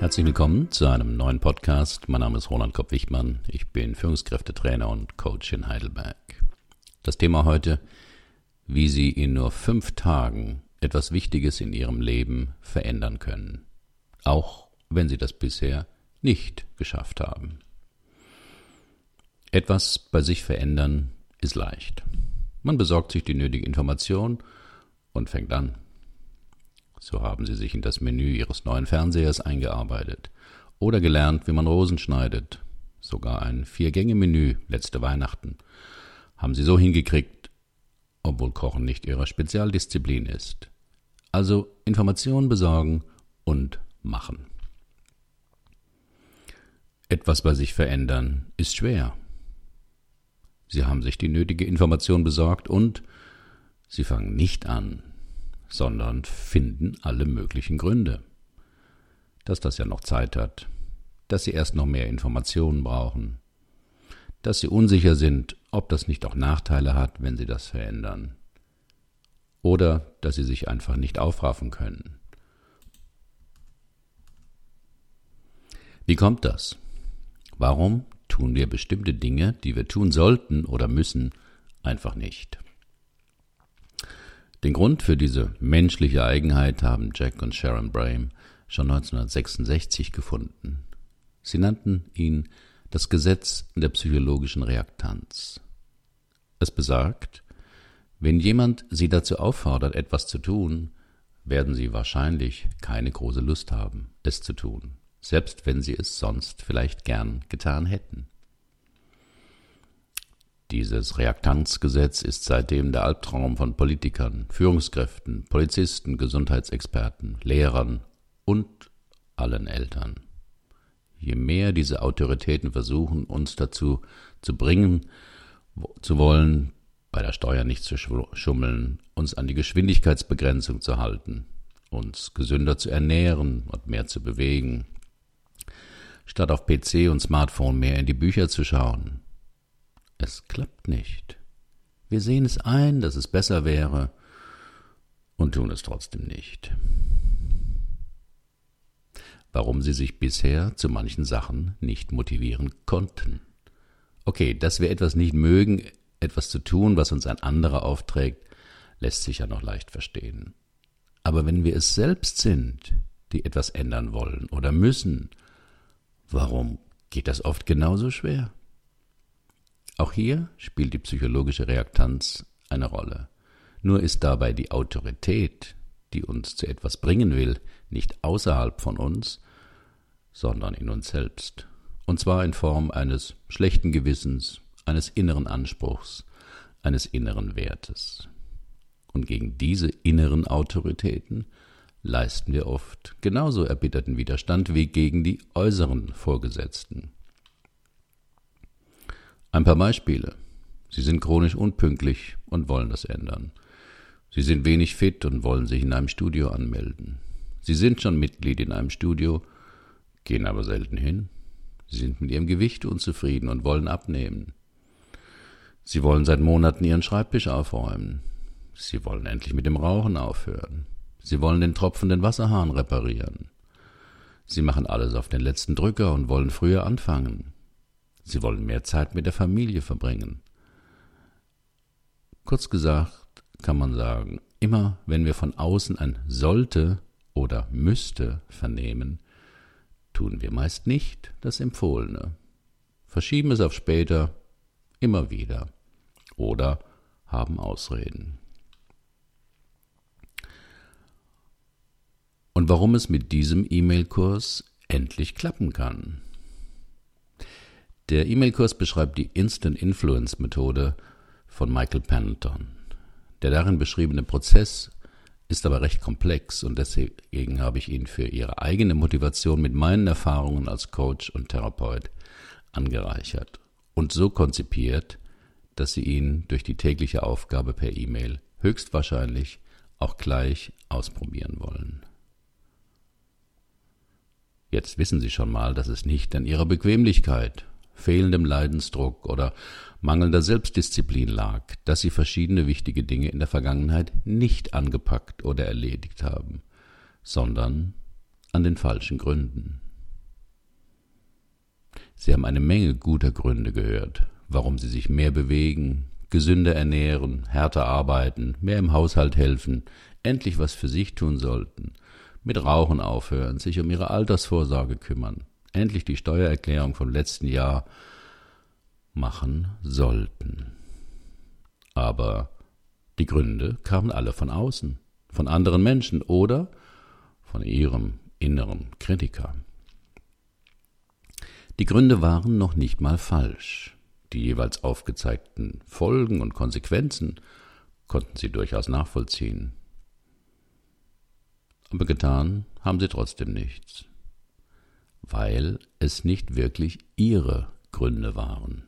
Herzlich willkommen zu einem neuen Podcast. Mein Name ist Roland Kopp-Wichmann. Ich bin Führungskräftetrainer und Coach in Heidelberg. Das Thema heute, wie Sie in nur fünf Tagen etwas Wichtiges in Ihrem Leben verändern können. Auch wenn Sie das bisher nicht geschafft haben. Etwas bei sich verändern ist leicht. Man besorgt sich die nötige Information und fängt an. So haben sie sich in das Menü ihres neuen Fernsehers eingearbeitet oder gelernt, wie man Rosen schneidet. Sogar ein Vier-Gänge-Menü letzte Weihnachten haben sie so hingekriegt, obwohl Kochen nicht ihre Spezialdisziplin ist. Also Informationen besorgen und machen. Etwas bei sich verändern ist schwer. Sie haben sich die nötige Information besorgt und Sie fangen nicht an, sondern finden alle möglichen Gründe. Dass das ja noch Zeit hat, dass Sie erst noch mehr Informationen brauchen, dass Sie unsicher sind, ob das nicht auch Nachteile hat, wenn Sie das verändern, oder dass Sie sich einfach nicht aufraffen können. Wie kommt das? Warum tun wir bestimmte Dinge, die wir tun sollten oder müssen, einfach nicht. Den Grund für diese menschliche Eigenheit haben Jack und Sharon Brame schon 1966 gefunden. Sie nannten ihn das Gesetz der psychologischen Reaktanz. Es besagt, wenn jemand Sie dazu auffordert, etwas zu tun, werden Sie wahrscheinlich keine große Lust haben, es zu tun selbst wenn sie es sonst vielleicht gern getan hätten. Dieses Reaktanzgesetz ist seitdem der Albtraum von Politikern, Führungskräften, Polizisten, Gesundheitsexperten, Lehrern und allen Eltern. Je mehr diese Autoritäten versuchen, uns dazu zu bringen, zu wollen, bei der Steuer nicht zu schummeln, uns an die Geschwindigkeitsbegrenzung zu halten, uns gesünder zu ernähren und mehr zu bewegen, statt auf PC und Smartphone mehr in die Bücher zu schauen. Es klappt nicht. Wir sehen es ein, dass es besser wäre und tun es trotzdem nicht. Warum sie sich bisher zu manchen Sachen nicht motivieren konnten. Okay, dass wir etwas nicht mögen, etwas zu tun, was uns ein anderer aufträgt, lässt sich ja noch leicht verstehen. Aber wenn wir es selbst sind, die etwas ändern wollen oder müssen, Warum geht das oft genauso schwer? Auch hier spielt die psychologische Reaktanz eine Rolle. Nur ist dabei die Autorität, die uns zu etwas bringen will, nicht außerhalb von uns, sondern in uns selbst. Und zwar in Form eines schlechten Gewissens, eines inneren Anspruchs, eines inneren Wertes. Und gegen diese inneren Autoritäten leisten wir oft genauso erbitterten Widerstand wie gegen die äußeren Vorgesetzten. Ein paar Beispiele. Sie sind chronisch unpünktlich und wollen das ändern. Sie sind wenig fit und wollen sich in einem Studio anmelden. Sie sind schon Mitglied in einem Studio, gehen aber selten hin. Sie sind mit ihrem Gewicht unzufrieden und wollen abnehmen. Sie wollen seit Monaten ihren Schreibtisch aufräumen. Sie wollen endlich mit dem Rauchen aufhören. Sie wollen den tropfenden Wasserhahn reparieren. Sie machen alles auf den letzten Drücker und wollen früher anfangen. Sie wollen mehr Zeit mit der Familie verbringen. Kurz gesagt kann man sagen, immer wenn wir von außen ein sollte oder müsste vernehmen, tun wir meist nicht das Empfohlene, verschieben es auf später, immer wieder oder haben Ausreden. und warum es mit diesem E-Mail-Kurs endlich klappen kann. Der E-Mail-Kurs beschreibt die Instant Influence Methode von Michael Pennington. Der darin beschriebene Prozess ist aber recht komplex und deswegen habe ich ihn für Ihre eigene Motivation mit meinen Erfahrungen als Coach und Therapeut angereichert und so konzipiert, dass Sie ihn durch die tägliche Aufgabe per E-Mail höchstwahrscheinlich auch gleich ausprobieren wollen. Jetzt wissen Sie schon mal, dass es nicht an Ihrer Bequemlichkeit, fehlendem Leidensdruck oder mangelnder Selbstdisziplin lag, dass Sie verschiedene wichtige Dinge in der Vergangenheit nicht angepackt oder erledigt haben, sondern an den falschen Gründen. Sie haben eine Menge guter Gründe gehört, warum Sie sich mehr bewegen, gesünder ernähren, härter arbeiten, mehr im Haushalt helfen, endlich was für sich tun sollten, mit Rauchen aufhören, sich um ihre Altersvorsorge kümmern, endlich die Steuererklärung vom letzten Jahr machen sollten. Aber die Gründe kamen alle von außen, von anderen Menschen oder von ihrem inneren Kritiker. Die Gründe waren noch nicht mal falsch. Die jeweils aufgezeigten Folgen und Konsequenzen konnten sie durchaus nachvollziehen. Aber getan haben sie trotzdem nichts, weil es nicht wirklich ihre Gründe waren.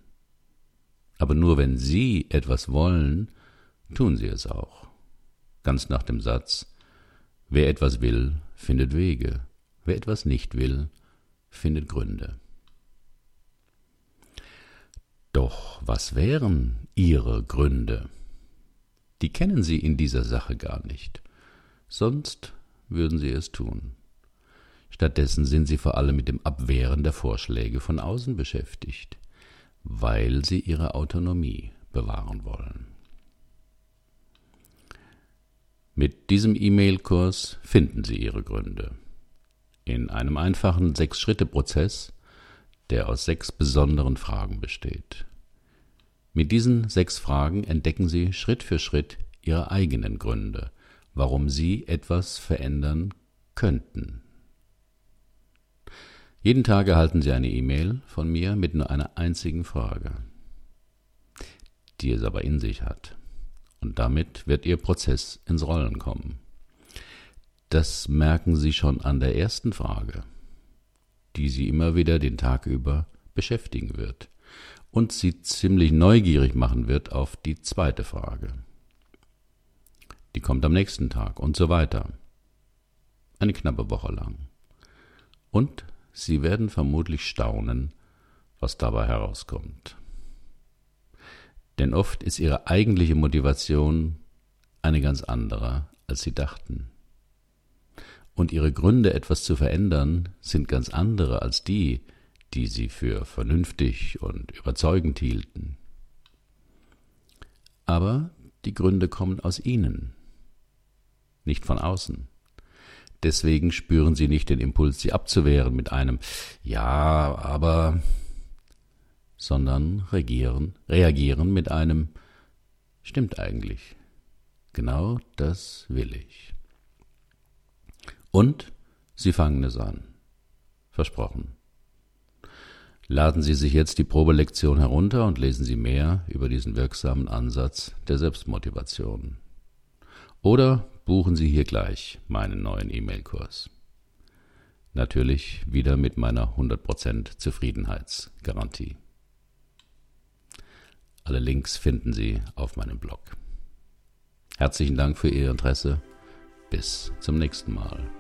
Aber nur wenn sie etwas wollen, tun sie es auch. Ganz nach dem Satz, wer etwas will, findet Wege, wer etwas nicht will, findet Gründe. Doch was wären Ihre Gründe? Die kennen Sie in dieser Sache gar nicht, sonst würden Sie es tun. Stattdessen sind Sie vor allem mit dem Abwehren der Vorschläge von außen beschäftigt, weil Sie Ihre Autonomie bewahren wollen. Mit diesem E-Mail-Kurs finden Sie Ihre Gründe. In einem einfachen Sechs-Schritte-Prozess der aus sechs besonderen Fragen besteht. Mit diesen sechs Fragen entdecken Sie Schritt für Schritt Ihre eigenen Gründe, warum Sie etwas verändern könnten. Jeden Tag erhalten Sie eine E-Mail von mir mit nur einer einzigen Frage, die es aber in sich hat. Und damit wird Ihr Prozess ins Rollen kommen. Das merken Sie schon an der ersten Frage die sie immer wieder den Tag über beschäftigen wird und sie ziemlich neugierig machen wird auf die zweite Frage. Die kommt am nächsten Tag und so weiter. Eine knappe Woche lang. Und Sie werden vermutlich staunen, was dabei herauskommt. Denn oft ist Ihre eigentliche Motivation eine ganz andere, als Sie dachten und ihre Gründe, etwas zu verändern, sind ganz andere als die, die sie für vernünftig und überzeugend hielten. Aber die Gründe kommen aus ihnen, nicht von außen. Deswegen spüren sie nicht den Impuls, sie abzuwehren mit einem Ja, aber, sondern regieren, reagieren mit einem Stimmt eigentlich. Genau das will ich. Und Sie fangen es an. Versprochen. Laden Sie sich jetzt die Probelektion herunter und lesen Sie mehr über diesen wirksamen Ansatz der Selbstmotivation. Oder buchen Sie hier gleich meinen neuen E-Mail-Kurs. Natürlich wieder mit meiner 100% Zufriedenheitsgarantie. Alle Links finden Sie auf meinem Blog. Herzlichen Dank für Ihr Interesse. Bis zum nächsten Mal.